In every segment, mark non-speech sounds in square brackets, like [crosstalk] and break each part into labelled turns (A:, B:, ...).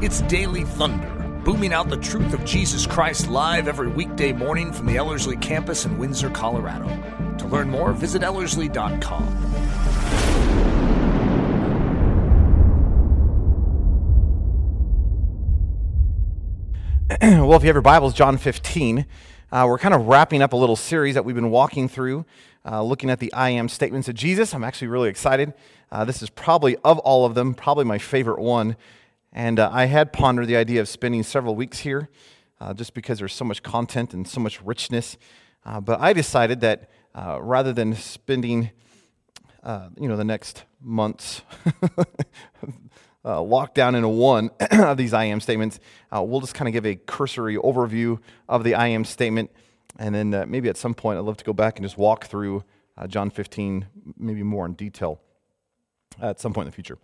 A: It's Daily Thunder, booming out the truth of Jesus Christ live every weekday morning from the Ellerslie campus in Windsor, Colorado. To learn more, visit Ellerslie.com. [clears throat]
B: well, if you have your Bibles, John 15, uh, we're kind of wrapping up a little series that we've been walking through, uh, looking at the I am statements of Jesus. I'm actually really excited. Uh, this is probably, of all of them, probably my favorite one. And uh, I had pondered the idea of spending several weeks here uh, just because there's so much content and so much richness. Uh, but I decided that rather than spending you know, the next months [laughs] uh, locked down into one [clears throat] of these I am statements. Uh, we'll just kind of give a cursory overview of the I am statement. And then uh, maybe at some point, I'd love to go back and just walk through uh, John 15, maybe more in detail at some point in the future.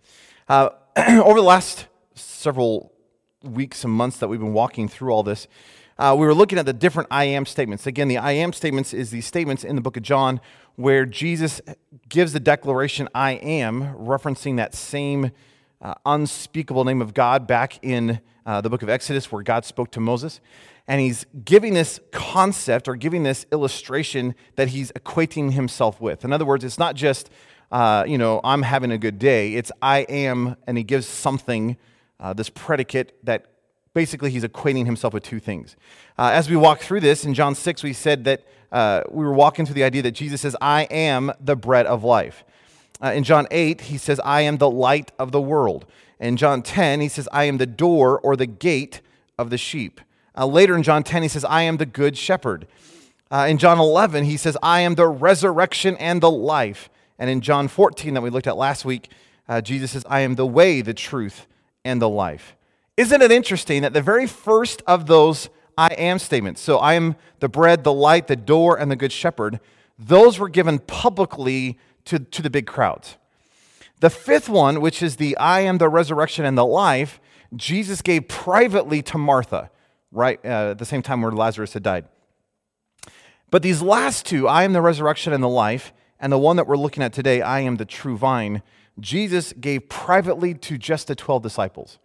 B: Uh, [clears throat] over the last several weeks and months that we've been walking through all this, uh, we were looking at the different I am statements. Again, the I am statements is the statements in the book of John where Jesus gives the declaration I am, referencing that same uh, unspeakable name of God back in uh, the book of Exodus where God spoke to Moses. And he's giving this concept or giving this illustration that he's equating himself with. In other words, it's not just, uh, you know, I'm having a good day. It's I am, and he gives something, uh, this predicate that basically he's equating himself with two things. Uh, as we walk through this in John 6, we said that uh, we were walking through the idea that Jesus says, I am the bread of life. Uh, in John 8, he says, I am the light of the world. In John 10, he says, I am the door or the gate of the sheep. Uh, later in John 10, he says, I am the good shepherd. Uh, in John 11, he says, I am the resurrection and the life. And in John 14, that we looked at last week, uh, Jesus says, I am the way, the truth, and the life. Isn't it interesting that the very first of those I am statements, so I am the bread, the light, the door, and the good shepherd, those were given publicly to, to the big crowds. The fifth one, which is the I am the resurrection and the life, Jesus gave privately to Martha, right uh, at the same time where Lazarus had died. But these last two, I am the resurrection and the life, and the one that we're looking at today, I am the true vine, Jesus gave privately to just the 12 disciples.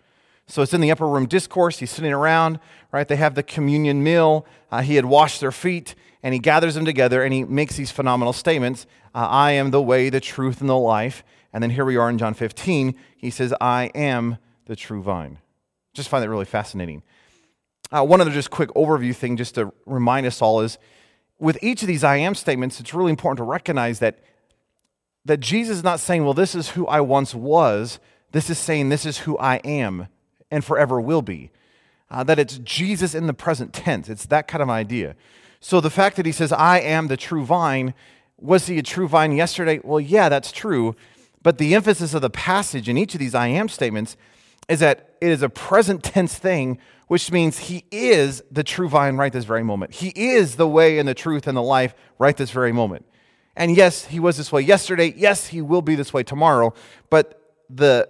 B: So it's in the upper room discourse. He's sitting around, right? They have the communion meal. Uh, he had washed their feet, and he gathers them together and he makes these phenomenal statements uh, I am the way, the truth, and the life. And then here we are in John 15. He says, I am the true vine. Just find that really fascinating. Uh, one other just quick overview thing, just to remind us all, is with each of these I am statements, it's really important to recognize that, that Jesus is not saying, Well, this is who I once was. This is saying, This is who I am and forever will be. Uh, that it's Jesus in the present tense. It's that kind of idea. So the fact that he says, I am the true vine, was he a true vine yesterday? Well, yeah, that's true. But the emphasis of the passage in each of these I am statements is that it is a present tense thing, which means he is the true vine right this very moment. He is the way and the truth and the life right this very moment. And yes, he was this way yesterday. Yes, he will be this way tomorrow. But the,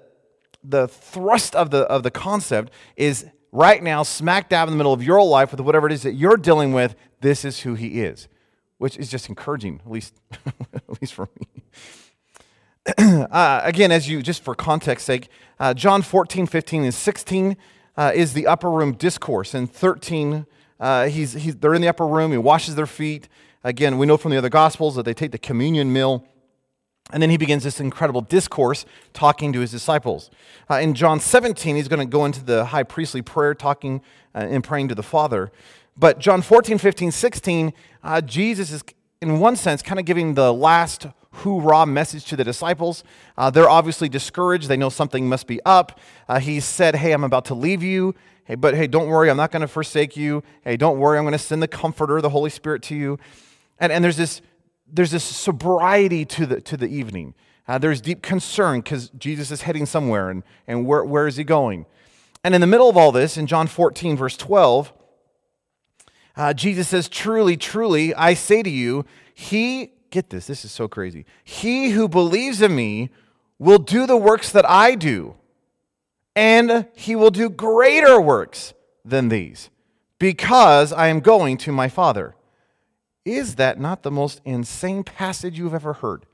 B: the thrust of the, of the concept is right now, smack dab in the middle of your life with whatever it is that you're dealing with, this is who he is which is just encouraging, at least, [laughs] at least for me. [clears throat] uh, again, as you, just for context sake, uh, John 14, 15, and 16 uh, is the upper room discourse. And 13, uh, he's, he's, they're in the upper room, he washes their feet. Again, we know from the other gospels that they take the communion meal. And then he begins this incredible discourse talking to his disciples. Uh, in John 17, he's going to go into the high priestly prayer, talking uh, and praying to the Father. But John 14, 15, 16, uh, Jesus is, in one sense, kind of giving the last hoorah message to the disciples. Uh, they're obviously discouraged. They know something must be up. Uh, he said, Hey, I'm about to leave you. Hey, but hey, don't worry, I'm not going to forsake you. Hey, don't worry, I'm going to send the Comforter, the Holy Spirit, to you. And, and there's, this, there's this sobriety to the, to the evening. Uh, there's deep concern because Jesus is heading somewhere, and, and where, where is he going? And in the middle of all this, in John 14, verse 12, uh, Jesus says, Truly, truly, I say to you, he, get this, this is so crazy. He who believes in me will do the works that I do, and he will do greater works than these, because I am going to my Father. Is that not the most insane passage you've ever heard?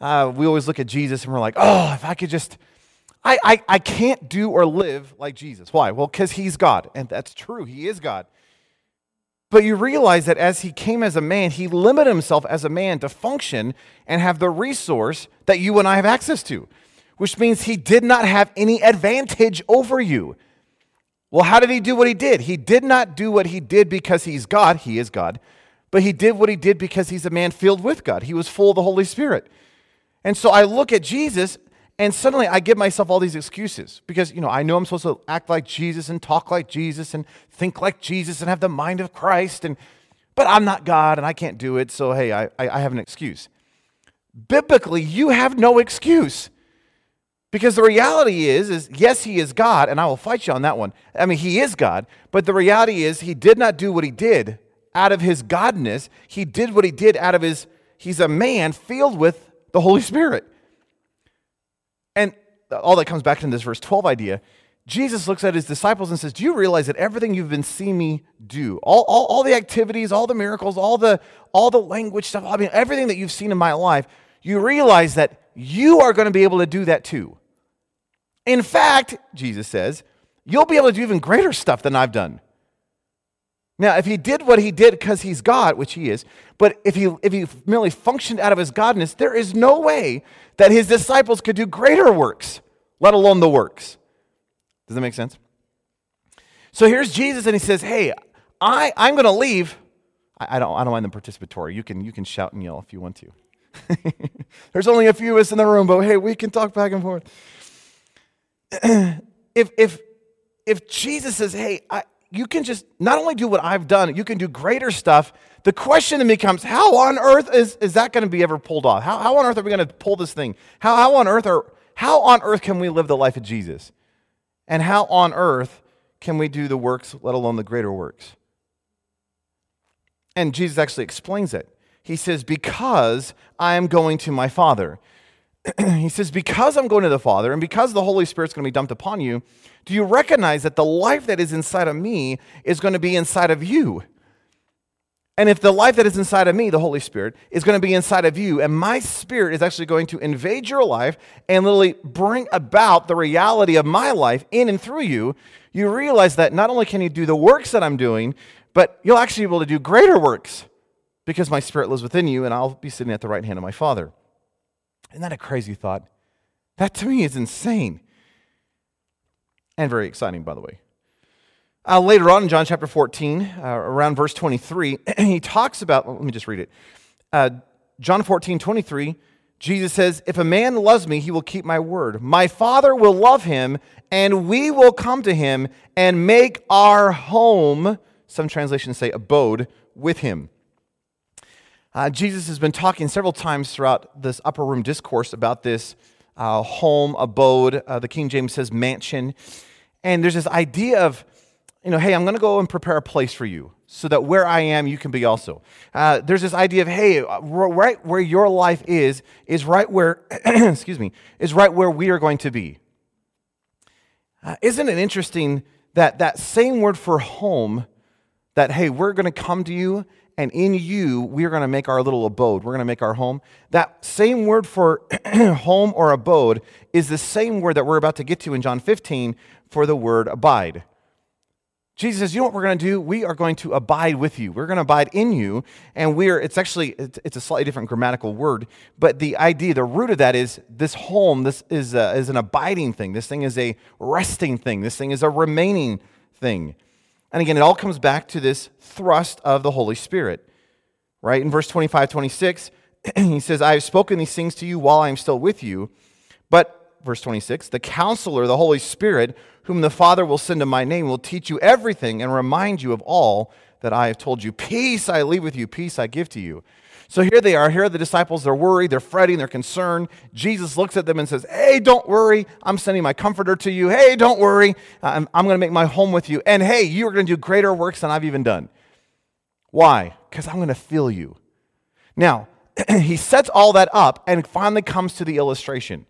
B: Uh, we always look at Jesus and we're like, oh, if I could just, I, I, I can't do or live like Jesus. Why? Well, because he's God. And that's true, he is God. But you realize that as he came as a man, he limited himself as a man to function and have the resource that you and I have access to, which means he did not have any advantage over you. Well, how did he do what he did? He did not do what he did because he's God, he is God, but he did what he did because he's a man filled with God. He was full of the Holy Spirit. And so I look at Jesus and suddenly I give myself all these excuses because, you know, I know I'm supposed to act like Jesus and talk like Jesus and think like Jesus and have the mind of Christ. And, but I'm not God and I can't do it. So, hey, I, I have an excuse. Biblically, you have no excuse. Because the reality is, is yes, he is God, and I will fight you on that one. I mean, he is God, but the reality is he did not do what he did out of his godness. He did what he did out of his, he's a man filled with the Holy Spirit. And all that comes back to this verse 12 idea. Jesus looks at his disciples and says, Do you realize that everything you've been seeing me do, all, all, all the activities, all the miracles, all the, all the language stuff, I mean, everything that you've seen in my life, you realize that you are going to be able to do that too. In fact, Jesus says, you'll be able to do even greater stuff than I've done. Now, if he did what he did because he's God, which he is, but if he, if he merely functioned out of his godness, there is no way that his disciples could do greater works, let alone the works. Does that make sense? So here's Jesus, and he says, Hey, I, I'm going to leave. I, I, don't, I don't mind the participatory. You can, you can shout and yell if you want to. [laughs] There's only a few of us in the room, but hey, we can talk back and forth. [clears throat] if, if, if Jesus says, Hey, I, you can just not only do what I've done, you can do greater stuff. The question then becomes, how on earth is, is that going to be ever pulled off? How, how on earth are we going to pull this thing? How, how on earth are how on earth can we live the life of Jesus? And how on earth can we do the works, let alone the greater works? And Jesus actually explains it. He says, Because I am going to my Father. [clears throat] he says, Because I'm going to the Father, and because the Holy Spirit's going to be dumped upon you, do you recognize that the life that is inside of me is going to be inside of you? And if the life that is inside of me, the Holy Spirit, is going to be inside of you, and my spirit is actually going to invade your life and literally bring about the reality of my life in and through you, you realize that not only can you do the works that I'm doing, but you'll actually be able to do greater works because my spirit lives within you and I'll be sitting at the right hand of my Father. Isn't that a crazy thought? That to me is insane. And very exciting, by the way. Uh, later on in John chapter 14, uh, around verse 23, [clears throat] he talks about, let me just read it. Uh, John 14, 23, Jesus says, If a man loves me, he will keep my word. My Father will love him, and we will come to him and make our home, some translations say abode, with him. Uh, Jesus has been talking several times throughout this upper room discourse about this uh, home, abode. Uh, the King James says mansion. And there's this idea of, you know, hey, I'm going to go and prepare a place for you so that where I am, you can be also. Uh, there's this idea of, hey, right where your life is, is right where, [clears throat] excuse me, is right where we are going to be. Uh, isn't it interesting that that same word for home, that, hey, we're going to come to you and in you we are going to make our little abode. We're going to make our home. That same word for [clears throat] home or abode is the same word that we're about to get to in John 15 for the word abide. Jesus says, you know what we're going to do? We are going to abide with you. We're going to abide in you. And we're, it's actually, it's a slightly different grammatical word, but the idea, the root of that is this home, this is, a, is an abiding thing. This thing is a resting thing. This thing is a remaining thing. And again, it all comes back to this thrust of the Holy Spirit, right? In verse 25, 26, [clears throat] he says, I have spoken these things to you while I am still with you. But, verse 26, the counselor, the Holy Spirit, whom the Father will send in my name, will teach you everything and remind you of all that I have told you. Peace I leave with you, peace I give to you. So here they are. Here are the disciples. They're worried, they're fretting, they're concerned. Jesus looks at them and says, Hey, don't worry. I'm sending my comforter to you. Hey, don't worry. I'm, I'm going to make my home with you. And hey, you are going to do greater works than I've even done. Why? Because I'm going to fill you. Now, [clears throat] he sets all that up and finally comes to the illustration.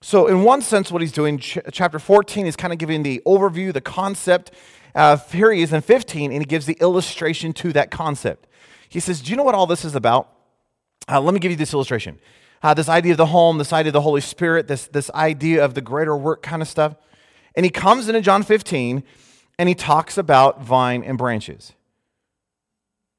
B: So, in one sense, what he's doing, ch- chapter 14 is kind of giving the overview, the concept. Uh, here he is in 15, and he gives the illustration to that concept. He says, Do you know what all this is about? Uh, let me give you this illustration. uh, this idea of the home, this idea of the Holy Spirit, this, this idea of the greater work kind of stuff. And he comes into John 15 and he talks about vine and branches.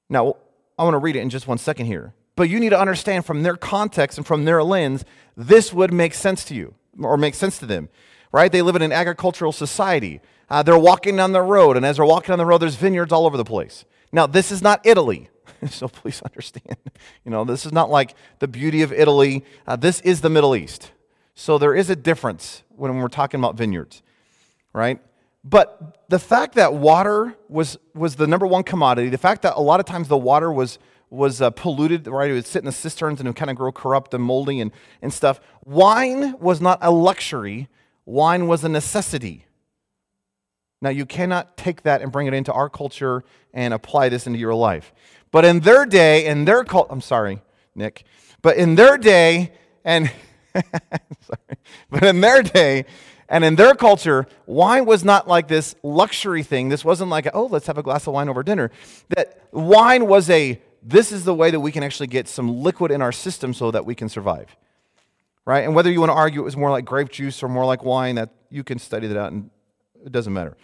B: Now, I want to read it in just one second here. But you need to understand from their context and from their lens, this would make sense to you or make sense to them, right? They live in an agricultural society. Uh, they're walking down the road, and as they're walking down the road, there's vineyards all over the place. Now, this is not Italy. [laughs] so please understand. You know, this is not like the beauty of Italy. Uh, this is the Middle East. So there is a difference when we're talking about vineyards, right? But the fact that water was, was the number one commodity, the fact that a lot of times the water was, was uh, polluted, right? It would sit in the cisterns and it would kind of grow corrupt and moldy and, and stuff. Wine was not a luxury, wine was a necessity. Now, you cannot take that and bring it into our culture and apply this into your life. But in their day, in their cult, I'm sorry, Nick, but in their day, and [laughs] sorry, but in their day, and in their culture, wine was not like this luxury thing. This wasn't like, oh, let's have a glass of wine over dinner. That wine was a, this is the way that we can actually get some liquid in our system so that we can survive. Right? And whether you want to argue it was more like grape juice or more like wine, that you can study that out and it doesn't matter.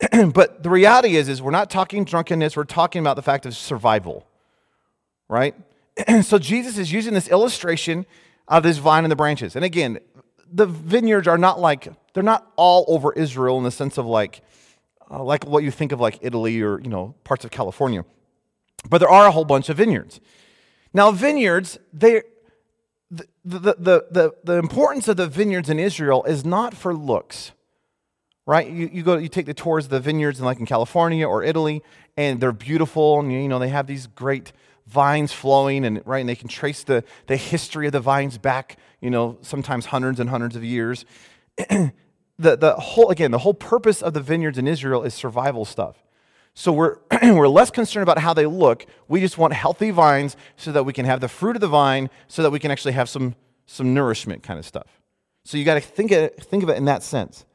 B: [clears throat] but the reality is, is we're not talking drunkenness, we're talking about the fact of survival, right? [clears throat] so Jesus is using this illustration of this vine and the branches. And again, the vineyards are not like, they're not all over Israel in the sense of like, uh, like what you think of like Italy or, you know, parts of California. But there are a whole bunch of vineyards. Now, vineyards, they, the, the, the, the, the importance of the vineyards in Israel is not for looks right? You, you go, you take the tours of the vineyards in like in California or Italy, and they're beautiful, and you know they have these great vines flowing, and right, and they can trace the the history of the vines back, you know, sometimes hundreds and hundreds of years. [clears throat] the the whole again, the whole purpose of the vineyards in Israel is survival stuff. So we're, [clears throat] we're less concerned about how they look. We just want healthy vines so that we can have the fruit of the vine, so that we can actually have some, some nourishment kind of stuff. So you got to think, of, think of it in that sense.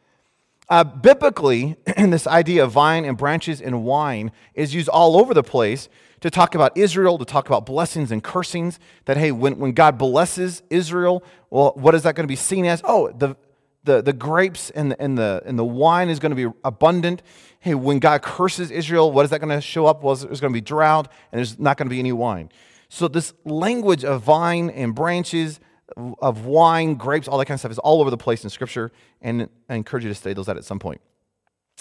B: Uh, biblically, [clears throat] this idea of vine and branches and wine is used all over the place to talk about Israel, to talk about blessings and cursings. That, hey, when, when God blesses Israel, well, what is that going to be seen as? Oh, the, the, the grapes and the, and, the, and the wine is going to be abundant. Hey, when God curses Israel, what is that going to show up? Well, there's going to be drought and there's not going to be any wine. So, this language of vine and branches, of wine, grapes, all that kind of stuff is all over the place in Scripture, and I encourage you to study those out at some point.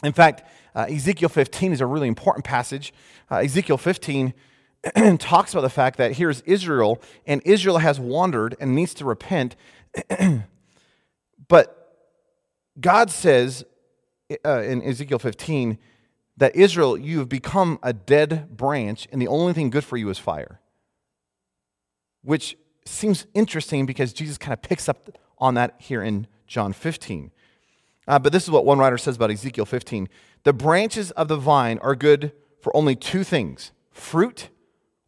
B: In fact, uh, Ezekiel 15 is a really important passage. Uh, Ezekiel 15 [clears throat] talks about the fact that here's Israel, and Israel has wandered and needs to repent. [clears throat] but God says uh, in Ezekiel 15 that Israel, you have become a dead branch, and the only thing good for you is fire. Which seems interesting because Jesus kind of picks up on that here in John 15. Uh, but this is what one writer says about Ezekiel 15. The branches of the vine are good for only two things fruit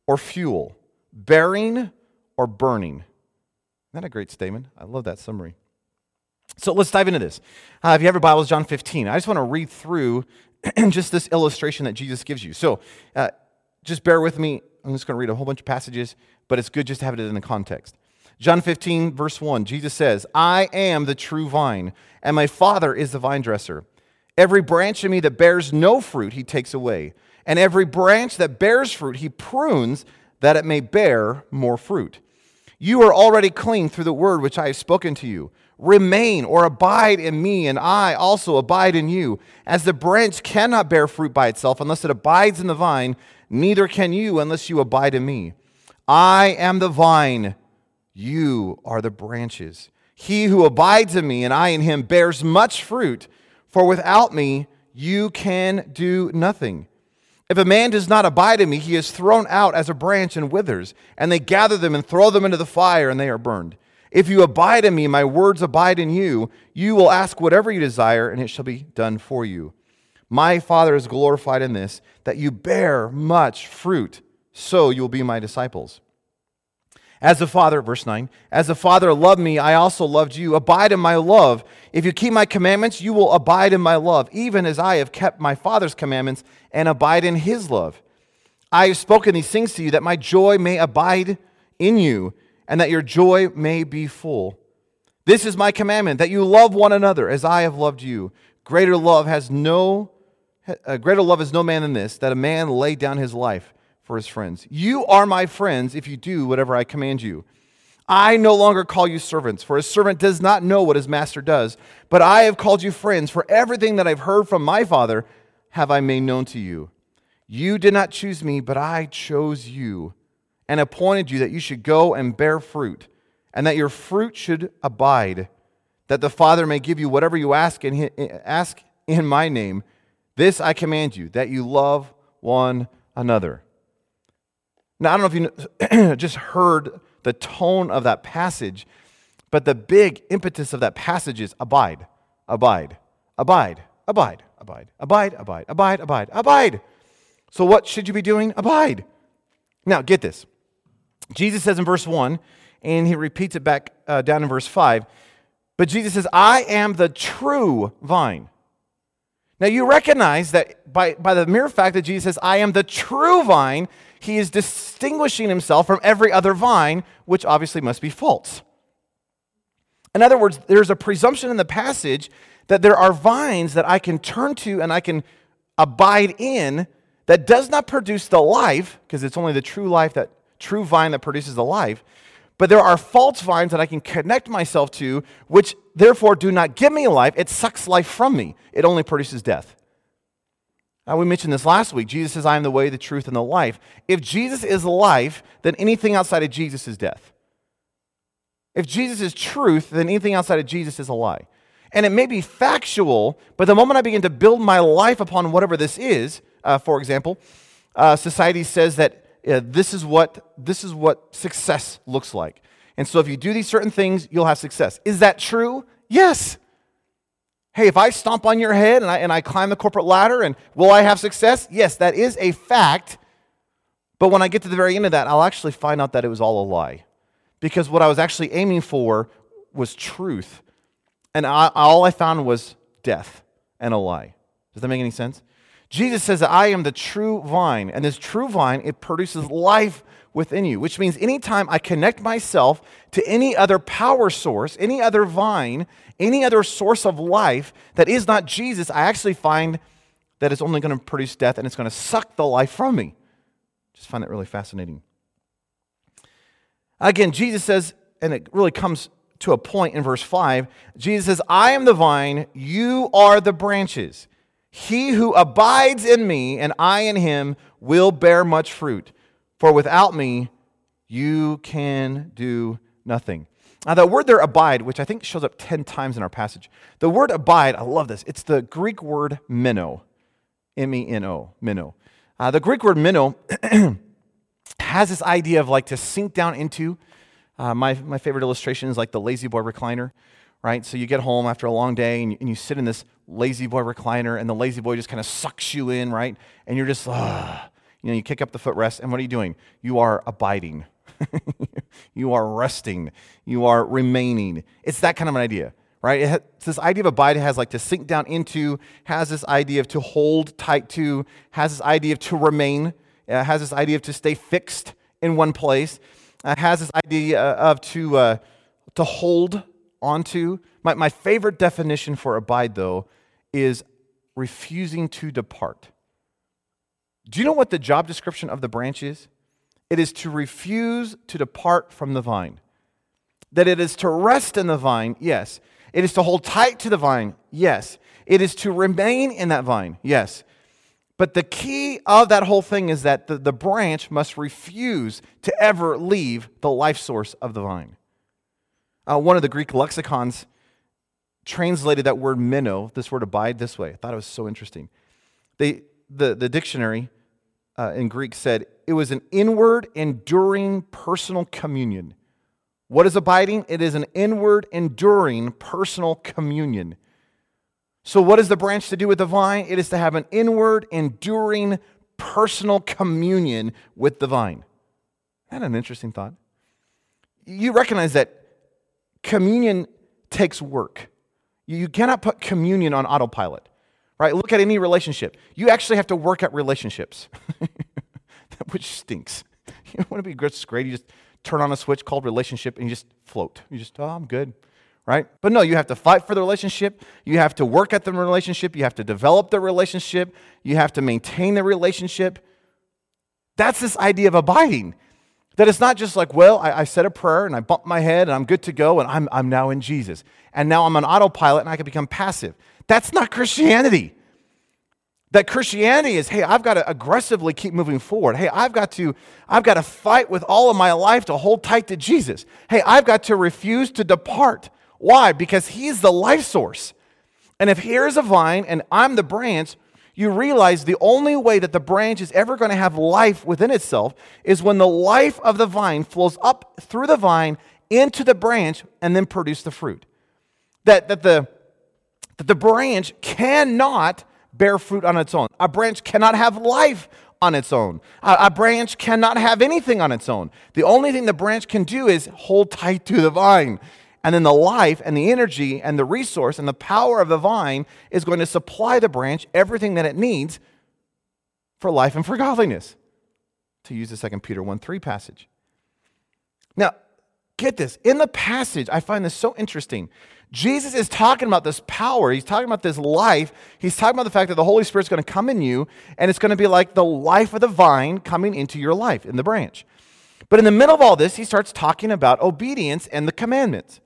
B: or fuel, bearing or burning. Isn't that a great statement? I love that summary. So let's dive into this. Uh, if you have your Bibles, John 15, I just want to read through [clears throat] just this illustration that Jesus gives you. So uh, just bear with me. I'm just going to read a whole bunch of passages but it's good just to have it in the context. John 15, verse 1, Jesus says, I am the true vine, and my Father is the vine dresser. Every branch in me that bears no fruit, he takes away. And every branch that bears fruit, he prunes that it may bear more fruit. You are already clean through the word which I have spoken to you. Remain or abide in me, and I also abide in you. As the branch cannot bear fruit by itself unless it abides in the vine, neither can you unless you abide in me. I am the vine, you are the branches. He who abides in me and I in him bears much fruit, for without me you can do nothing. If a man does not abide in me, he is thrown out as a branch and withers, and they gather them and throw them into the fire, and they are burned. If you abide in me, my words abide in you, you will ask whatever you desire, and it shall be done for you. My Father is glorified in this, that you bear much fruit so you will be my disciples. As the Father, verse 9, as the Father loved me, I also loved you. Abide in my love. If you keep my commandments, you will abide in my love, even as I have kept my Father's commandments and abide in his love. I have spoken these things to you that my joy may abide in you and that your joy may be full. This is my commandment that you love one another as I have loved you. Greater love has no uh, greater love is no man than this that a man lay down his life for his friends. You are my friends if you do whatever I command you. I no longer call you servants, for a servant does not know what his master does, but I have called you friends, for everything that I've heard from my Father have I made known to you. You did not choose me, but I chose you and appointed you that you should go and bear fruit, and that your fruit should abide, that the Father may give you whatever you ask in, ask in my name. This I command you, that you love one another. Now, I don't know if you [clears throat] just heard the tone of that passage, but the big impetus of that passage is abide, abide, abide, abide, abide, abide, abide, abide, abide, abide. So, what should you be doing? Abide. Now, get this. Jesus says in verse 1, and he repeats it back uh, down in verse 5, but Jesus says, I am the true vine. Now, you recognize that by, by the mere fact that Jesus says, I am the true vine, he is distinguishing himself from every other vine, which obviously must be false. In other words, there's a presumption in the passage that there are vines that I can turn to and I can abide in that does not produce the life, because it's only the true life that true vine that produces the life. But there are false vines that I can connect myself to, which therefore do not give me life. It sucks life from me. It only produces death. Now, we mentioned this last week. Jesus says, I am the way, the truth, and the life. If Jesus is life, then anything outside of Jesus is death. If Jesus is truth, then anything outside of Jesus is a lie. And it may be factual, but the moment I begin to build my life upon whatever this is, uh, for example, uh, society says that uh, this, is what, this is what success looks like. And so if you do these certain things, you'll have success. Is that true? Yes. Hey, if I stomp on your head and I, and I climb the corporate ladder, and will I have success? Yes, that is a fact. But when I get to the very end of that, I'll actually find out that it was all a lie. Because what I was actually aiming for was truth. And I, all I found was death and a lie. Does that make any sense? Jesus says I am the true vine, and this true vine, it produces life within you, which means anytime I connect myself to any other power source, any other vine, any other source of life that is not Jesus, I actually find that it's only going to produce death and it's going to suck the life from me. Just find that really fascinating. Again, Jesus says, and it really comes to a point in verse 5 Jesus says, I am the vine, you are the branches. He who abides in me and I in him will bear much fruit, for without me you can do nothing. Now, the word there, abide, which I think shows up 10 times in our passage, the word abide, I love this. It's the Greek word meno, M E N O, meno. Uh, the Greek word meno [clears throat] has this idea of like to sink down into. Uh, my, my favorite illustration is like the La-Z-Boy recliner, right? So you get home after a long day and you, and you sit in this La-Z-Boy recliner, and the La-Z-Boy just kind of sucks you in, right? And you're just, ah. You know, you kick up the footrest, and what are you doing? You are abiding. [laughs] you are resting. You are remaining. It's that kind of an idea, right? Has, this idea of abide has like to sink down into, has this idea of to hold tight to, has this idea of to remain, uh, has this idea of to stay fixed in one place, uh, has this idea of to, uh, to hold onto. My, my favorite definition for abide, though, is refusing to depart. Do you know what the job description of the branch is? It is to refuse to depart from the vine. That it is to rest in the vine, yes. It is to hold tight to the vine, yes. It is to remain in that vine, yes. But the key of that whole thing is that the, the branch must refuse to ever leave the life source of the vine. Uh, one of the Greek lexicons translated that word meno, this word abide, this way. I thought it was so interesting. They, the, the dictionary uh, in Greek said it was an inward, enduring personal communion. What is abiding? It is an inward, enduring personal communion. So, what is the branch to do with the vine? It is to have an inward, enduring personal communion with the vine. Isn't that an interesting thought? You recognize that communion takes work. You cannot put communion on autopilot, right? Look at any relationship. You actually have to work at relationships, [laughs] which stinks. [laughs] You want to be great? You just turn on a switch called relationship and you just float. You just, oh, I'm good, right? But no, you have to fight for the relationship. You have to work at the relationship. You have to develop the relationship. You have to maintain the relationship. That's this idea of abiding. That it's not just like, well, I, I, said a prayer and I bumped my head and I'm good to go and I'm, I'm now in Jesus. And now I'm on autopilot and I can become passive. That's not Christianity. That Christianity is, hey, I've got to aggressively keep moving forward. Hey, I've got to, I've got to fight with all of my life to hold tight to Jesus. Hey, I've got to refuse to depart. Why? Because He's the life source. And if here's a vine and I'm the branch, you realize the only way that the branch is ever going to have life within itself is when the life of the vine flows up through the vine into the branch and then produce the fruit. That, that, the, that the branch cannot bear fruit on its own. A branch cannot have life on its own. A, a, branch cannot have anything on its own. The only thing the branch can do is hold tight to the vine. And then the life and the energy and the resource and the power of the vine is going to supply the branch everything that it needs for life and for godliness, to use the 2 Peter 1 3 passage. Now, get this. In the passage, I find this so interesting. Jesus is talking about this power. He's talking about this life. He's talking about the fact that the Holy Spirit's going to come in you, and it's going to be like the life of the vine coming into your life in the branch. But in the middle of all this, he starts talking about obedience and the commandments.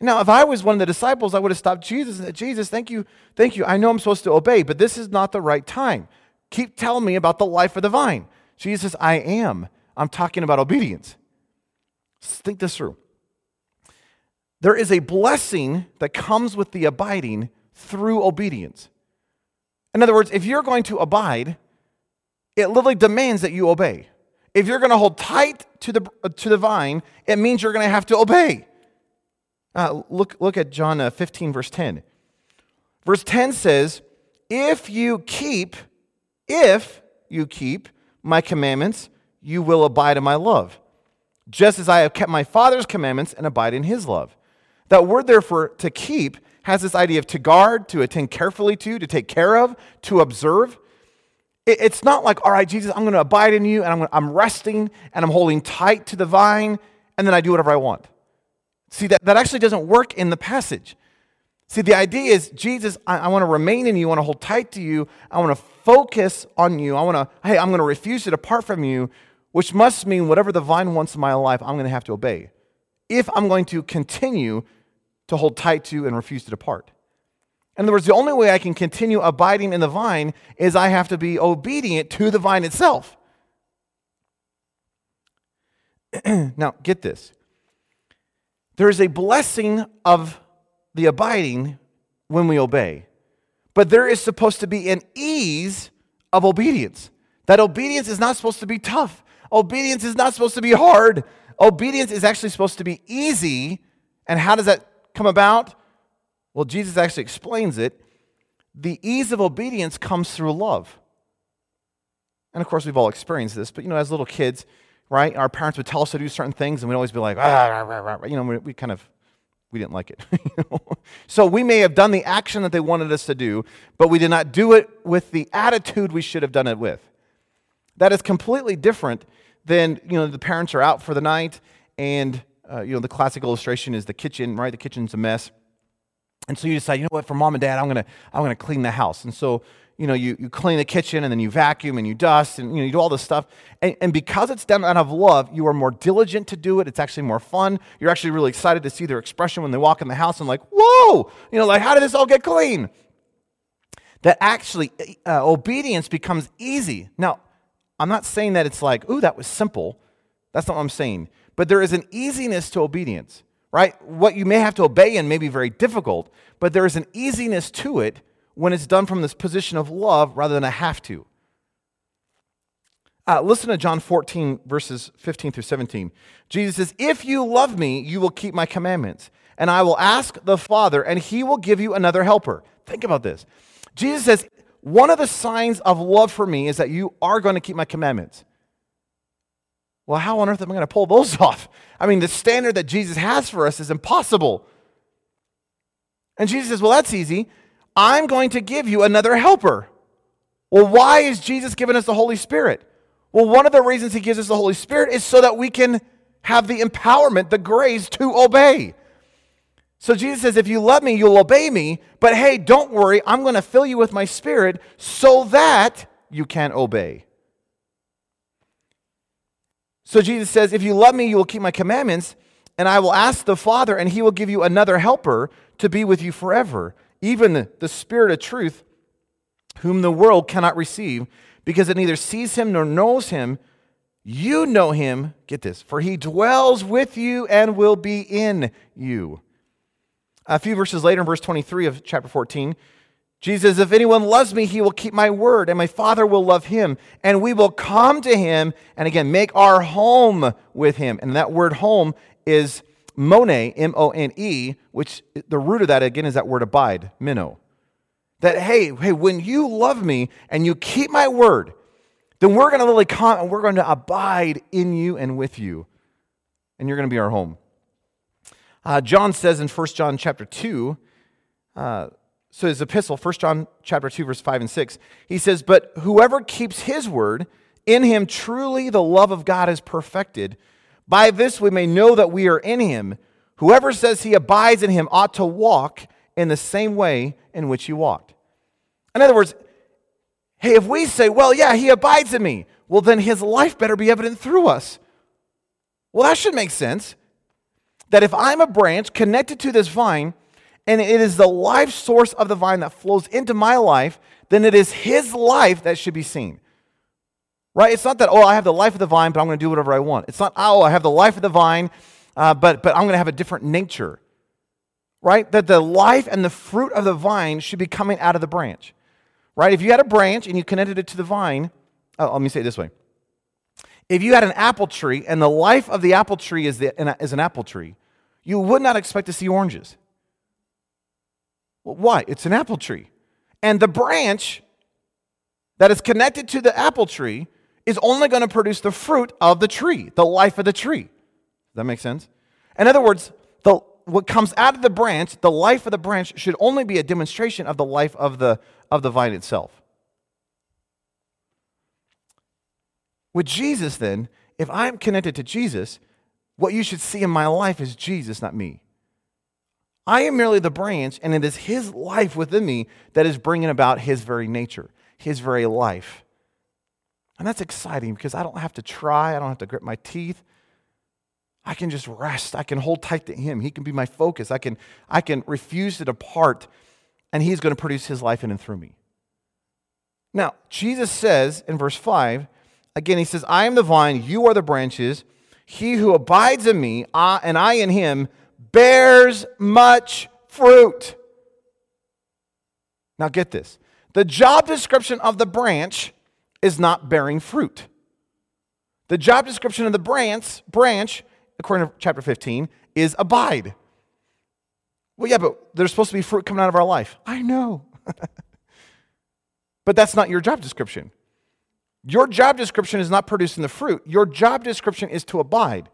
B: Now, if I was one of the disciples, I would have stopped Jesus and said, Jesus, thank you, thank you. I know I'm supposed to obey, but this is not the right time. Keep telling me about the life of the vine. Jesus, I am. I'm talking about obedience. think this through. There is a blessing that comes with the abiding through obedience. In other words, if you're going to abide, it literally demands that you obey. If you're going to hold tight to the, to the vine, it means you're going to have to obey. Uh, look, look at John uh, 15, verse 10. Verse 10 says, If you keep, if you keep my commandments, you will abide in my love, just as I have kept my Father's commandments and abide in his love. That word, therefore, to keep has this idea of to guard, to attend carefully to, to take care of, to observe. It's not like, all right, Jesus, I'm going to abide in you and I'm, I'm resting and I'm holding tight to the vine and then I do whatever I want. See, that, that actually doesn't work in the passage. See, the idea is, Jesus, I, I want to remain in you. I want to hold tight to you. I want to focus on you. I want to, hey, I'm going to refuse to depart from you, which must mean whatever the vine wants in my life, I'm going to have to obey. If I'm going to continue to hold tight to and refuse to depart. In other words, the only way I can continue abiding in the vine is I have to be obedient to the vine itself. [clears throat] now, get this. There is a blessing of the abiding when we obey, but there is supposed to be an ease of obedience. That obedience is not supposed to be tough, obedience is not supposed to be hard. Obedience is actually supposed to be easy. And how does that come about? Well, Jesus actually explains it. The ease of obedience comes through love. And of course, we've all experienced this, but you know, as little kids, right? Our parents would tell us to do certain things, and we'd always be like, ah, rah, rah, rah. you know, we, we, kind of, we didn't like it. [laughs] so we may have done the action that they wanted us to do, but we did not do it with the attitude we should have done it with. That is completely different than, you know, the parents are out for the night, and, uh, you know, the classic illustration is the kitchen, right? The kitchen's a mess. And so you decide, you know what, for mom and dad, I'm gonna, I'm gonna clean the house. And so you know, you, you clean the kitchen and then you vacuum and you dust and you, know, you do all this stuff. And, and because it's done out of love, you are more diligent to do it. It's actually more fun. You're actually really excited to see their expression when they walk in the house and like, whoa, you know, like, how did this all get clean? That actually uh, obedience becomes easy. Now, I'm not saying that it's like, ooh, that was simple. That's not what I'm saying. But there is an easiness to obedience, right? What you may have to obey in may be very difficult, but there is an easiness to it when it's done from this position of love rather than a have to. Uh, listen to John 14, verses 15 through 17. Jesus says, If you love me, you will keep my commandments, and I will ask the Father, and he will give you another helper. Think about this. Jesus says, One of the signs of love for me is that you are going to keep my commandments. Well, how on earth am I going to pull those [laughs] off? I mean, the standard that Jesus has for us is impossible. And Jesus says, Well, that's easy. I'm going to give you another helper. Well, why is Jesus giving us the Holy Spirit? Well, one of the reasons he gives us the Holy Spirit is so that we can have the empowerment, the grace to obey. So Jesus says, if you love me, you'll obey me. But hey, don't worry, I'm going to fill you with my spirit so that you can obey. So Jesus says, if you love me, you will keep my commandments, and I will ask the Father, and he will give you another helper to be with you forever, even the Spirit of truth, whom the world cannot receive, because it neither sees him nor knows him. You know him, get this, for he dwells with you and will be in you. A few verses later, in verse 23 of chapter 14, Jesus says, If anyone loves me, he will keep my word, and my Father will love him, and we will come to him, and again, make our home with him. And that word home is mone, M O N E, which the root of that, again, is that word abide, meno. That, hey, hey, when you love me and you keep my word, then we're going to literally come and we're going to abide in you and with you. And you're going to be our home. Uh, John says in 1 John chapter 2, uh, so his epistle, 1 John chapter 2, verse 5 and 6, he says, But whoever keeps his word, in him truly the love of God is perfected. By this we may know that we are in him. Whoever says he abides in him ought to walk in the same way in which he walked. In other words, hey, if we say, well, yeah, he abides in me, well, then his life better be evident through us. Well, that should make sense that if I'm a branch connected to this vine, and it is the life source of the vine that flows into my life, then it is his life that should be seen. Right? It's not that, oh, I have the life of the vine, but I'm going to do whatever I want. It's not, oh, I have the life of the vine, uh, but, but I'm going to have a different nature. Right? That the life and the fruit of the vine should be coming out of the branch. Right? If you had a branch and you connected it to the vine, oh, let me say it this way. If you had an apple tree and the life of the apple tree is, the, is an apple tree, you would not expect to see oranges. Well, why? It's an apple tree. And the branch that is connected to the apple tree is only going to produce the fruit of the tree, the life of the tree. Does that make sense? In other words, the, what comes out of the branch, the life of the branch, should only be a demonstration of the life of the, of the vine itself. With Jesus, then, if I'm connected to Jesus, what you should see in my life is Jesus, not me. I am merely the branch, and it is His life within me that is bringing about His very nature, His very life. And that's exciting because I don't have to try, I don't have to grit my teeth. I can just rest. I can hold tight to Him. He can be my focus. I can, I can refuse to depart, and He's going to produce His life in and through me. Now, Jesus says in verse 5, again, He says, I am the vine, you are the branches. He who abides in me and I in him bears much fruit. Now get this. The job description of the branch is not bearing fruit. The job description of the branch, branch, according to chapter 15, is abide. Well, yeah, but there's supposed to be fruit coming out of our life. I know. [laughs] but that's not your job description. Your job description is not producing the fruit. Your job description is to abide.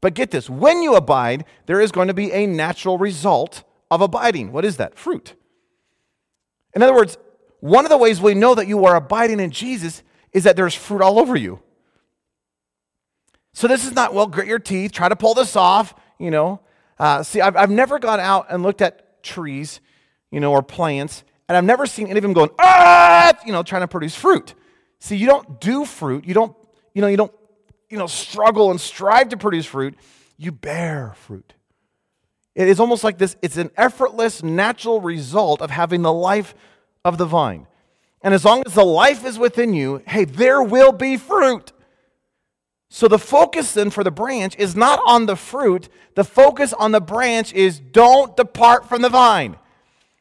B: But get this when you abide, there is going to be a natural result of abiding. What is that? Fruit. In other words, one of the ways we know that you are abiding in Jesus is that there's fruit all over you. So this is not, well, grit your teeth, try to pull this off, you know. Uh, see, I've, I've never gone out and looked at trees, you know, or plants, and I've never seen any of them going, ah, you know, trying to produce fruit. See, you don't do fruit. You don't, you know, you don't, you know, struggle and strive to produce fruit. You bear fruit. It is almost like this, it's an effortless, natural result of having the life of the vine. And as long as the life is within you, hey, there will be fruit. So the focus then for the branch is not on the fruit. The focus on the branch is don't depart from the vine.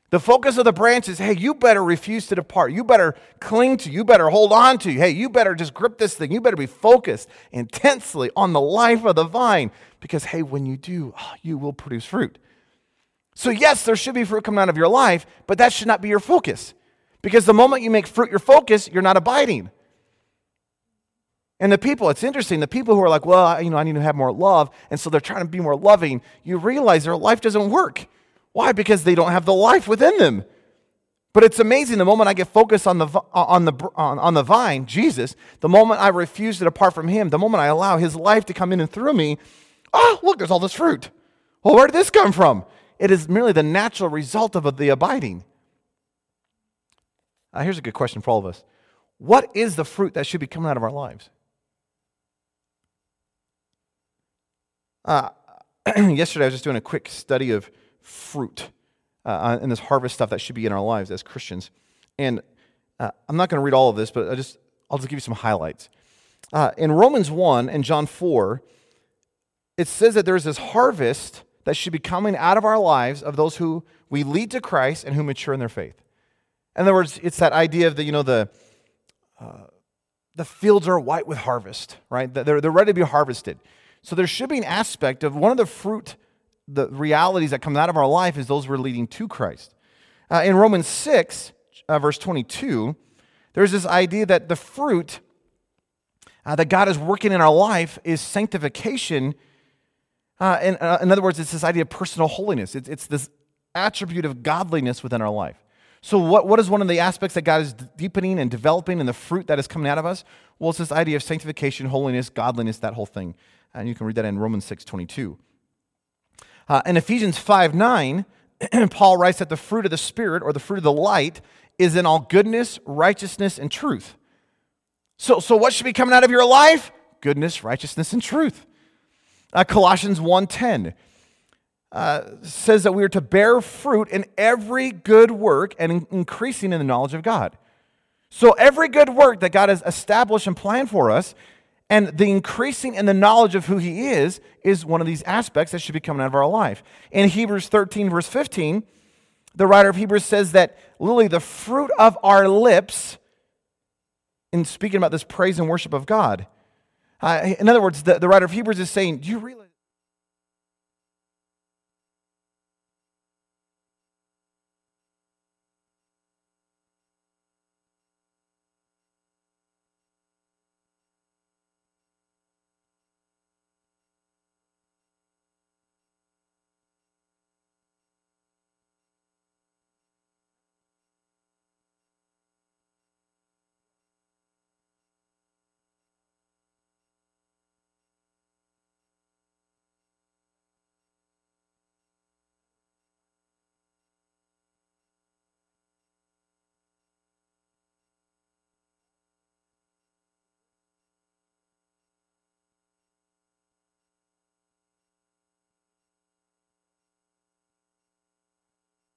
B: The focus of the branch is hey, you better refuse to depart. You better cling to, you better hold on to. Hey, you better just grip this thing. You better be focused intensely on the life of the vine because, hey, when you do, oh, you will produce fruit. So, yes, there should be fruit coming out of your life, but that should not be your focus because the moment you make fruit your focus, you're not abiding. And the people, it's interesting, the people who are like, well, you know, I need to have more love, and so they're trying to be more loving, you realize their life doesn't work why? Because they don't have the life within them. But it's amazing the moment I get focused on the, on, the, on, on the vine, Jesus, the moment I refuse to depart from him, the moment I allow his life to come in and through me, oh, look, there's all this fruit. Well, where did this come from? It is merely the natural result of the abiding. Uh, here's a good question for all of us What is the fruit that should be coming out of our lives? Uh, [clears throat] yesterday, I was just doing a quick study of fruit uh, and this harvest stuff that should be in our lives as Christians. And uh, I'm not going to read all of this, but I just, I'll just give you some highlights. Uh, in Romans 1 and John 4, it says that there's this harvest that should be coming out of our lives of those who we lead to Christ and who mature in their faith. In other words, it's that idea of the, you know, the, uh, the fields are white with harvest, right? They're, they're ready to be harvested. So there should be an aspect of one of the fruit, the realities that come out of our life is those we're leading to Christ. Uh, in Romans 6, uh, verse 22, there's this idea that the fruit uh, that God is working in our life is sanctification. Uh, in, uh, in other words, it's this idea of personal holiness, it's, it's this attribute of godliness within our life. So, what, what is one of the aspects that God is deepening and developing and the fruit that is coming out of us? Well, it's this idea of sanctification, holiness, godliness, that whole thing. And you can read that in Romans 6 22. Uh, in Ephesians 5 9, [clears throat] Paul writes that the fruit of the Spirit or the fruit of the light is in all goodness, righteousness, and truth. So, so what should be coming out of your life? Goodness, righteousness, and truth. Uh, Colossians 1.10 uh, says that we are to bear fruit in every good work and in increasing in the knowledge of God. So every good work that God has established and planned for us and the increasing in the knowledge of who he is is one of these aspects that should be coming out of our life. In Hebrews 13, verse 15, the writer of Hebrews says that literally the fruit of our lips, in speaking about this praise and worship of God. Uh, in other words, the, the writer of Hebrews is saying, Do you realize?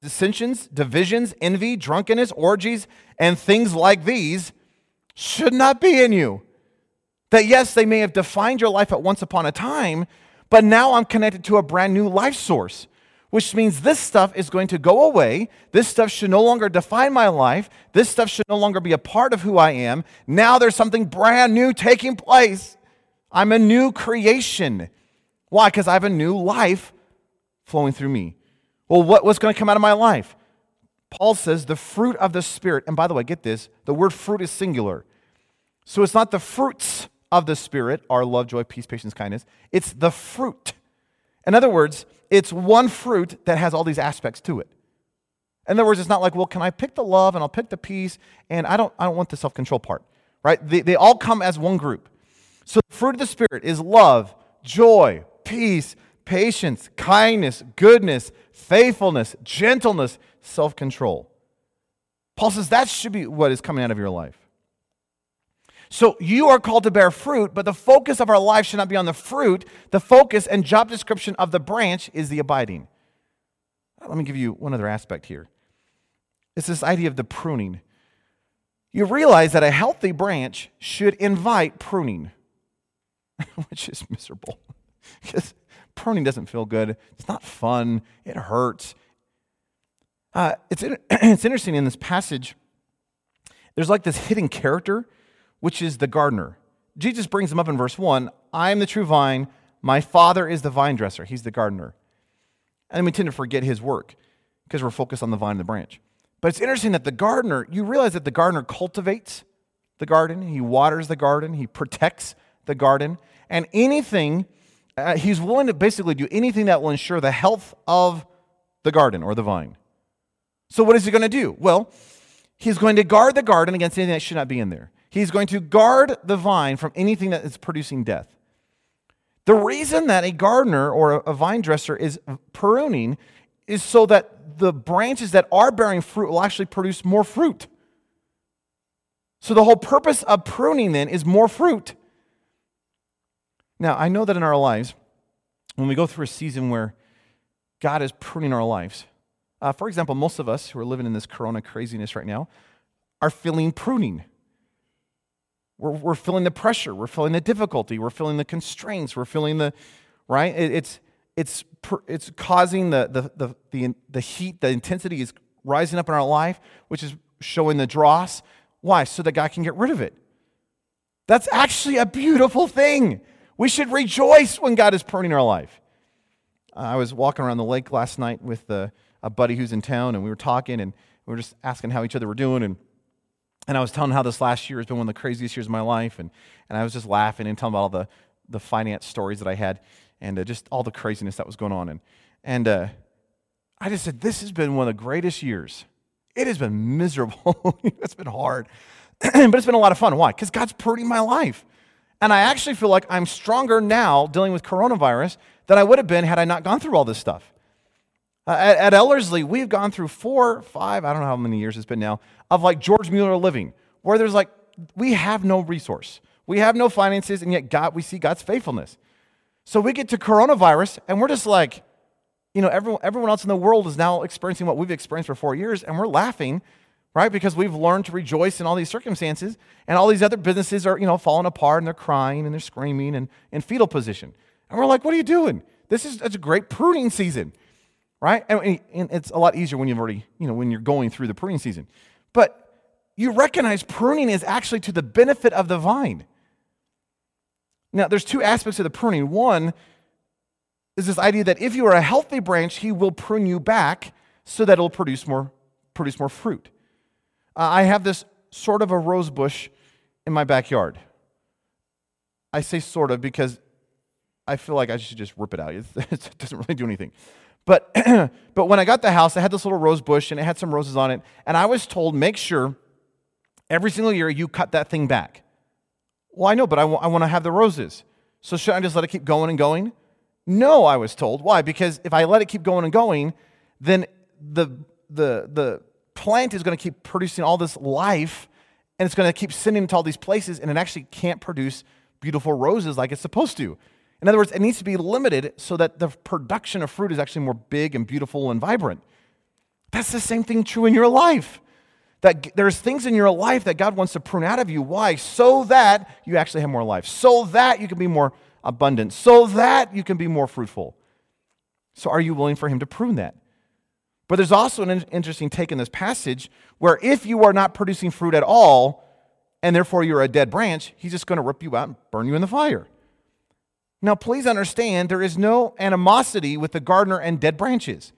B: Dissensions, divisions, envy, drunkenness, orgies, and things like these should not be in you. That yes, they may have defined your life at once upon a time, but now I'm connected to a brand new life source, which means this stuff is going to go away. This stuff should no longer define my life. This stuff should no longer be a part of who I am. Now there's something brand new taking place. I'm a new creation. Why? Because I have a new life flowing through me. Well, what, what's going to come out of my life? Paul says the fruit of the Spirit. And by the way, get this the word fruit is singular. So it's not the fruits of the Spirit, our love, joy, peace, patience, kindness. It's the fruit. In other words, it's one fruit that has all these aspects to it. In other words, it's not like, well, can I pick the love and I'll pick the peace and I don't, I don't want the self control part, right? They, they all come as one group. So the fruit of the Spirit is love, joy, peace, patience, kindness, goodness, faithfulness, gentleness, self control. Paul says that should be what is coming out of your life. So you are called to bear fruit, but the focus of our life should not be on the fruit. The focus and job description of the branch is the abiding. Let me give you one other aspect here. It's this idea of the pruning. You realize that a healthy branch should invite pruning, [laughs] which is miserable. [laughs] because pruning doesn't feel good. It's not fun. It hurts. Uh, it's, [clears throat] it's interesting in this passage, there's like this hidden character, which is the gardener. Jesus brings him up in verse 1 I am the true vine, my father is the vine dresser. He's the gardener. And we tend to forget his work because we're focused on the vine and the branch. But it's interesting that the gardener, you realize that the gardener cultivates the garden, he waters the garden, he protects the garden, and anything uh, he's willing to basically do anything that will ensure the health of the garden or the vine. So, what is he going to do? Well, he's going to guard the garden against anything that should not be in there. He's going to guard the vine from anything that is producing death. The reason that a gardener or a vine dresser is pruning is so that the branches that are bearing fruit will actually produce more fruit. So, the whole purpose of pruning then is more fruit. Now, I know that in our lives, when we go through a season where God is pruning our lives, uh, for example, most of us who are living in this corona craziness right now are feeling pruning. We're, we're feeling the pressure, we're feeling the difficulty, we're feeling the constraints, we're feeling the, right? It, it's, it's, it's causing the, the, the, the, the heat, the intensity is rising up in our life, which is showing the dross. Why? So that God can get rid of it. That's actually a beautiful thing. We should rejoice when God is pruning our life. I was walking around the lake last night with a buddy who's in town, and we were talking, and we were just asking how each other were doing. And, and I was telling how this last year has been one of the craziest years of my life. And, and I was just laughing and telling about all the, the finance stories that I had and uh, just all the craziness that was going on. And, and uh, I just said, This has been one of the greatest years. It has been miserable. [laughs] it's been hard, [clears throat] but it's been a lot of fun. Why? Because God's pruning my life. And I actually feel like I'm stronger now dealing with coronavirus than I would have been had I not gone through all this stuff. Uh, at, at, Ellerslie, we've gone through four, five, I don't know how many years it's been now, of like George Mueller living, where there's like, we have no resource. We have no finances, and yet God, we see God's faithfulness. So we get to coronavirus, and we're just like, you know, everyone, everyone else in the world is now experiencing what we've experienced for four years, and we're laughing right? Because we've learned to rejoice in all these circumstances, and all these other businesses are, you know, falling apart and they're crying and they're screaming and in fetal position. And we're like, what are you doing? This is it's a great pruning season, right? And, and it's a lot easier when you've already, you know, when you're going through the pruning season. But you recognize pruning is actually to the benefit of the vine. Now, there's two aspects of the pruning. One is this idea that if you are a healthy branch, he will prune you back so that it'll produce more, produce more fruit. Uh, I have this sort of a rose bush in my backyard. I say sort of because I feel like I should just rip it out. [laughs] it doesn't really do anything. But, [clears throat] but when I got the house, I had this little rose bush and it had some roses on it. And I was told, make sure every single year you cut that thing back. Well, I know, but I, w- I want to have the roses. So should I just let it keep going and going? No, I was told. Why? Because if I let it keep going and going, then the, the, the plant is going to keep producing all this life and it's going to keep sending it to all these places and it actually can't produce beautiful roses like it's supposed to. In other words, it needs to be limited so that the production of fruit is actually more big and beautiful and vibrant. That's the same thing true in your life. That there's things in your life that God wants to prune out of you. Why? So that you actually have more life, so that you can be more abundant, so that you can be more fruitful. So, are you willing for Him to prune that? But there's also an interesting take in this passage where if you are not producing fruit at all, and therefore you're a dead branch, he's just going to rip you out and burn you in the fire. Now, please understand, there is no animosity with the gardener and dead branches,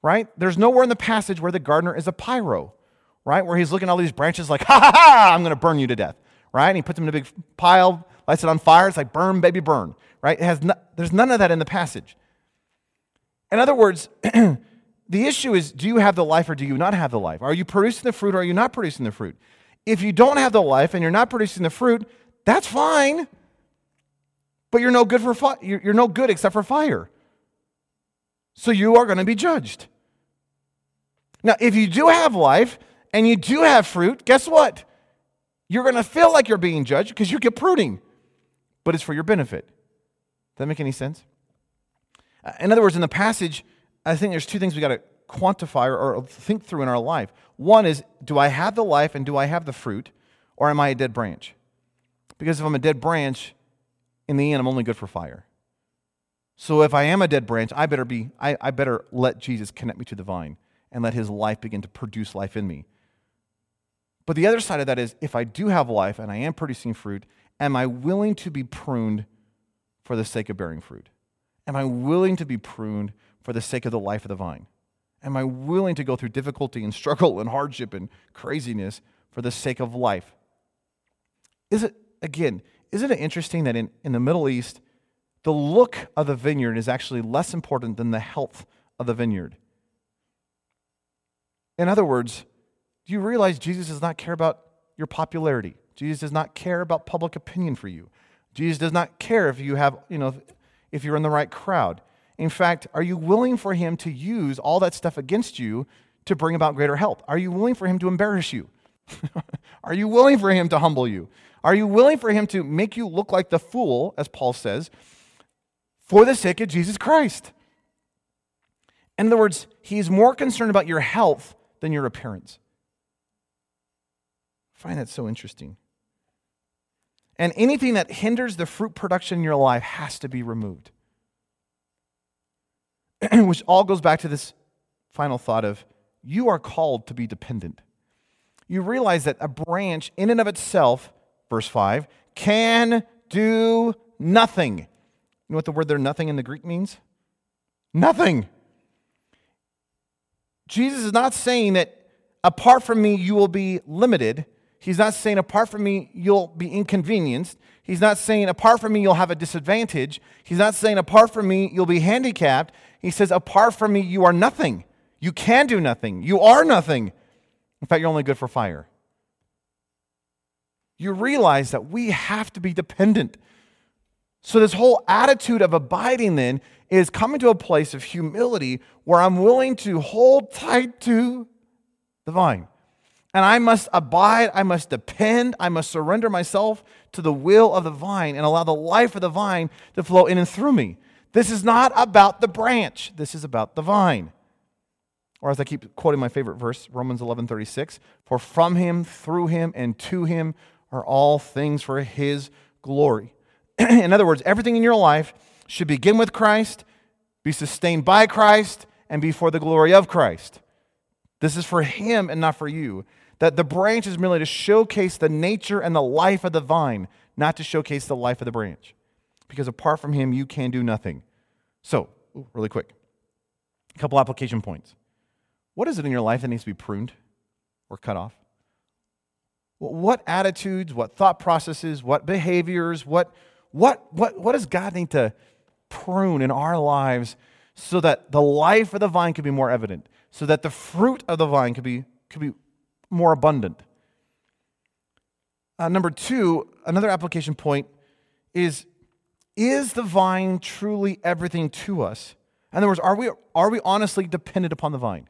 B: right? There's nowhere in the passage where the gardener is a pyro, right? Where he's looking at all these branches like, [laughs] ha ha ha, I'm going to burn you to death, right? And he puts them in a big pile, lights it on fire. It's like, burn, baby, burn, right? It has no, there's none of that in the passage. In other words, [clears throat] The issue is do you have the life or do you not have the life? Are you producing the fruit or are you not producing the fruit? If you don't have the life and you're not producing the fruit, that's fine. But you're no good for fi- you're no good except for fire. So you are going to be judged. Now, if you do have life and you do have fruit, guess what? You're going to feel like you're being judged because you get pruning, but it's for your benefit. Does that make any sense? Uh, in other words, in the passage, I think there's two things we got to quantify or, think through in our life. One is, do I have the life and do I have the fruit, or am I a dead branch? Because if I'm a dead branch, in the end, I'm only good for fire. So if I am a dead branch, I better be, I, I better let Jesus connect me to the vine and let his life begin to produce life in me. But the other side of that is if I do have life and I am producing fruit, am I willing to be pruned for the sake of bearing fruit? Am I willing to be pruned for the sake of the life of the vine? Am I willing to go through difficulty and [laughs] struggle and hardship and craziness for the sake of life? Is it, again, isn't it interesting that in, in the Middle East, the look of the vineyard is actually less important than the health of the vineyard? In other words, do you realize Jesus does not care about your popularity? Jesus does not care about public opinion for you. Jesus does not care if you have, you know, if you're in the right crowd. In fact, are you willing for him to use all that stuff against you to bring about greater help? Are you willing for him to embarrass you? [laughs] are you willing for him to humble you? Are you willing for him to make you look like the fool, as Paul says, for the sake of Jesus Christ? In other words, he's more concerned about your health than your appearance. I find that so interesting. And anything that hinders the fruit production in your life has to be removed. [clears throat] Which all goes back to this final thought of you are called to be dependent. You realize that a branch, in and of itself, verse 5, can do nothing. You know what the word there, nothing, in the Greek means? Nothing. Jesus is not saying that apart from me, you will be limited. He's not saying, apart from me, you'll be inconvenienced. He's not saying, apart from me, you'll have a disadvantage. He's not saying, apart from me, you'll be handicapped. He says, apart from me, you are nothing. You can do nothing. You are nothing. In fact, you're only good for fire. You realize that we have to be dependent. So, this whole attitude of abiding then is coming to a place of humility where I'm willing to hold tight to the vine. And I must abide, I must depend, I must surrender myself to the will of the vine and allow the life of the vine to flow in and through me. This is not about the branch, this is about the vine. Or as I keep quoting my favorite verse, Romans 11:36, for from him, through him and to him are all things for his glory. [clears throat] in other words, everything in your life should begin with Christ, be sustained by Christ, and be for the glory of Christ. This is for him and not for you that the branch is merely to showcase the nature and the life of the vine, not to showcase the life of the branch. Because apart from him, you can do nothing. So, really quick, a couple application points. What is it in your life that needs to be pruned or cut off? What attitudes, what thought processes, what behaviors, what, what, what, what does God need to prune in our lives so that the life of the vine could be more evident, so that the fruit of the vine could be, could be more abundant. Uh, number two, another application point is Is the vine truly everything to us? In other words, are we, are we honestly dependent upon the vine?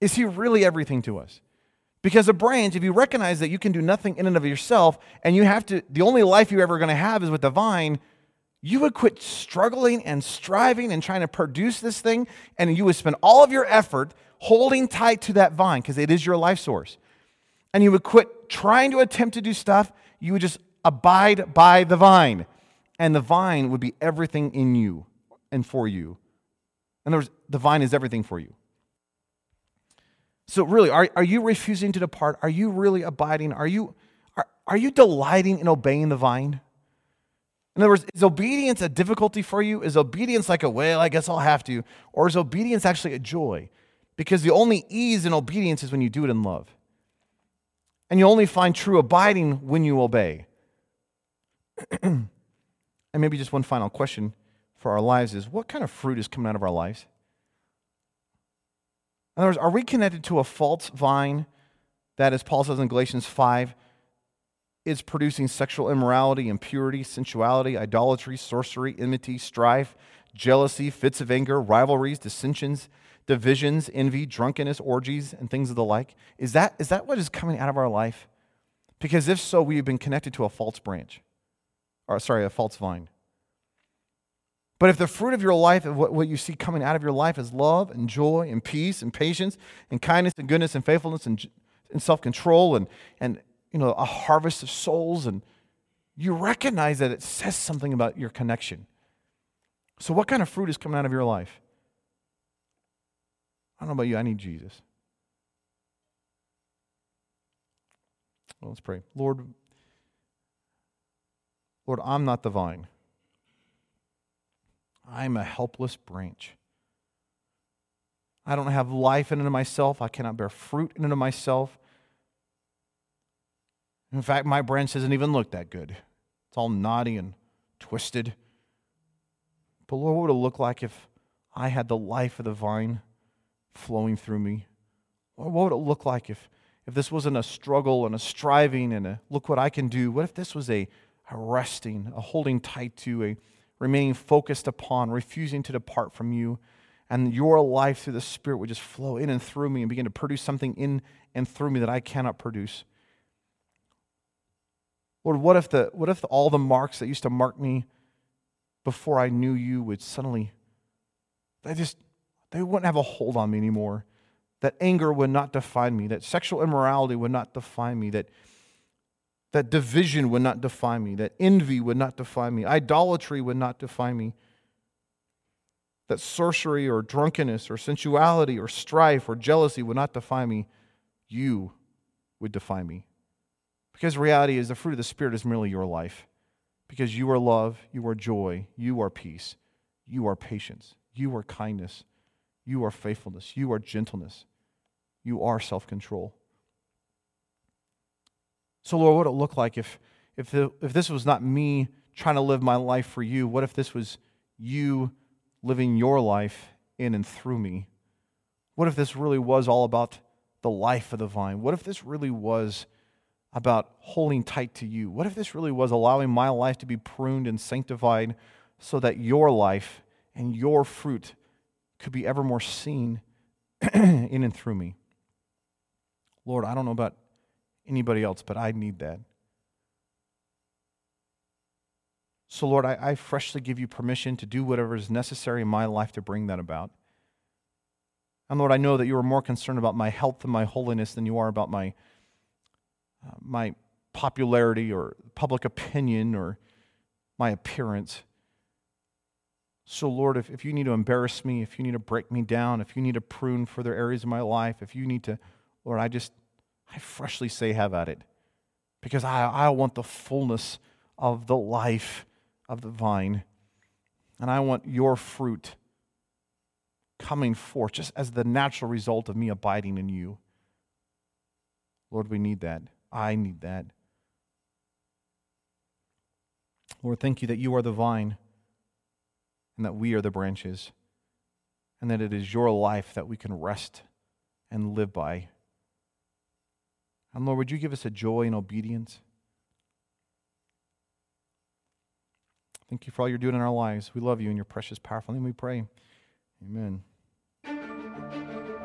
B: Is he really everything to us? Because a branch, if you recognize that you can do nothing in and of yourself, and you have to, the only life you're ever going to have is with the vine, you would quit struggling and striving and trying to produce this thing, and you would spend all of your effort holding tight to that vine because it is your life source. And you would quit trying to attempt to do stuff, you would just abide by the vine. And the vine would be everything in you and for you. In other words, the vine is everything for you. So, really, are, are you refusing to depart? Are you really abiding? Are you, are, are you delighting in obeying the vine? In other words, is obedience a difficulty for you? Is obedience like a, well, I guess I'll have to? Or is obedience actually a joy? Because the only ease in obedience is when you do it in love. And you only find true abiding when you obey. [clears throat] and maybe just one final question for our lives is what kind of fruit is coming out of our lives? In other words, are we connected to a false vine that, as Paul says in Galatians 5, is producing sexual immorality, impurity, sensuality, idolatry, sorcery, enmity, strife, jealousy, fits of anger, rivalries, dissensions? Divisions, envy, drunkenness, orgies, and things of the like? Is that, is that what is coming out of our life? Because if so, we've been connected to a false branch, or sorry, a false vine. But if the fruit of your life, what, what you see coming out of your life is love and joy and peace and patience and kindness and goodness and faithfulness and, and self control and, and you know, a harvest of souls, and you recognize that it says something about your connection. So, what kind of fruit is coming out of your life? I don't know about you, I need Jesus. Well, let's pray. Lord, Lord, I'm not the vine. I'm a helpless branch. I don't have life in and of myself. I cannot bear fruit in and of myself. In fact, my branch doesn't even look that good. It's all knotty and twisted. But Lord, what would it look like if I had the life of the vine? Flowing through me, what would it look like if, if this wasn't a struggle and a striving and a look what I can do? What if this was a, a resting, a holding tight to, a remaining focused upon, refusing to depart from you? And your life through the Spirit would just flow in and through me and begin to produce something in and through me that I cannot produce. Lord, what if, the, what if all the marks that used to mark me before I knew you would suddenly, I just, they wouldn't have a hold on me anymore. That anger would not define me, that sexual immorality would not define me, that, that division would not define me, that envy would not define me, idolatry would not define me, that sorcery or drunkenness or sensuality or strife or jealousy would not define me. You would define me. Because reality is the fruit of the Spirit is merely your life. Because you are love, you are joy, you are peace, you are patience, you are kindness, you are faithfulness, you are gentleness, you are self control. So, Lord, what would it look like if, if, the, if this was not me trying to live my life for you? What if this was you living your life in and through me? What if this really was all about the life of the vine? What if this really was about holding tight to you? What if this really was allowing my life to be pruned and sanctified so that your life and your fruit could be ever more seen [clears throat] in and through me? Lord, I don't know about anybody else, but I need that. So, Lord, I, I, freshly give you permission to do whatever is necessary in my life to bring that about. And Lord, I know that you are more concerned about my health and my holiness than you are about my uh, my popularity or public opinion or my appearance. So, Lord, if, if you need to embarrass me, if you need to break me down, if you need to prune further areas of my life, if you need to, Lord, I just, I freshly say, have at it. Because I, I want the fullness of the life of the vine. And I want your fruit coming forth just as the natural result of me abiding in you. Lord, we need that. I need that. Lord, thank you that you are the vine and that we are the branches, and that it is your life that we can rest and live by. And Lord, would you give us a joy and obedience? Thank you for all you're doing in our lives. We love you in your precious, powerful name we pray. Amen.